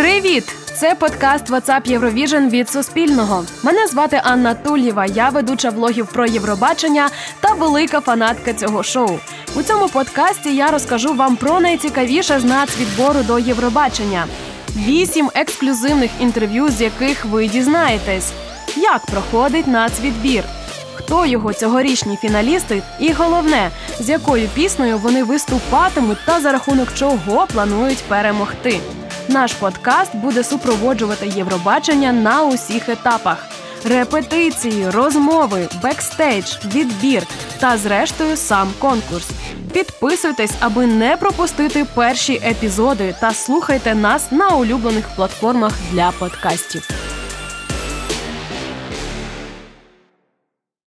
Привіт! Це подкаст WhatsApp Eurovision від Суспільного. Мене звати Анна Тулєва. Я ведуча влогів про Євробачення та велика фанатка цього шоу. У цьому подкасті я розкажу вам про найцікавіше з нацвідбору до Євробачення. Вісім ексклюзивних інтерв'ю, з яких ви дізнаєтесь, як проходить нацвідбір, хто його цьогорічні фіналісти, і головне, з якою піснею вони виступатимуть та за рахунок чого планують перемогти. Наш подкаст буде супроводжувати Євробачення на усіх етапах: репетиції, розмови, бекстейдж, відбір та, зрештою, сам конкурс. Підписуйтесь, аби не пропустити перші епізоди, та слухайте нас на улюблених платформах для подкастів.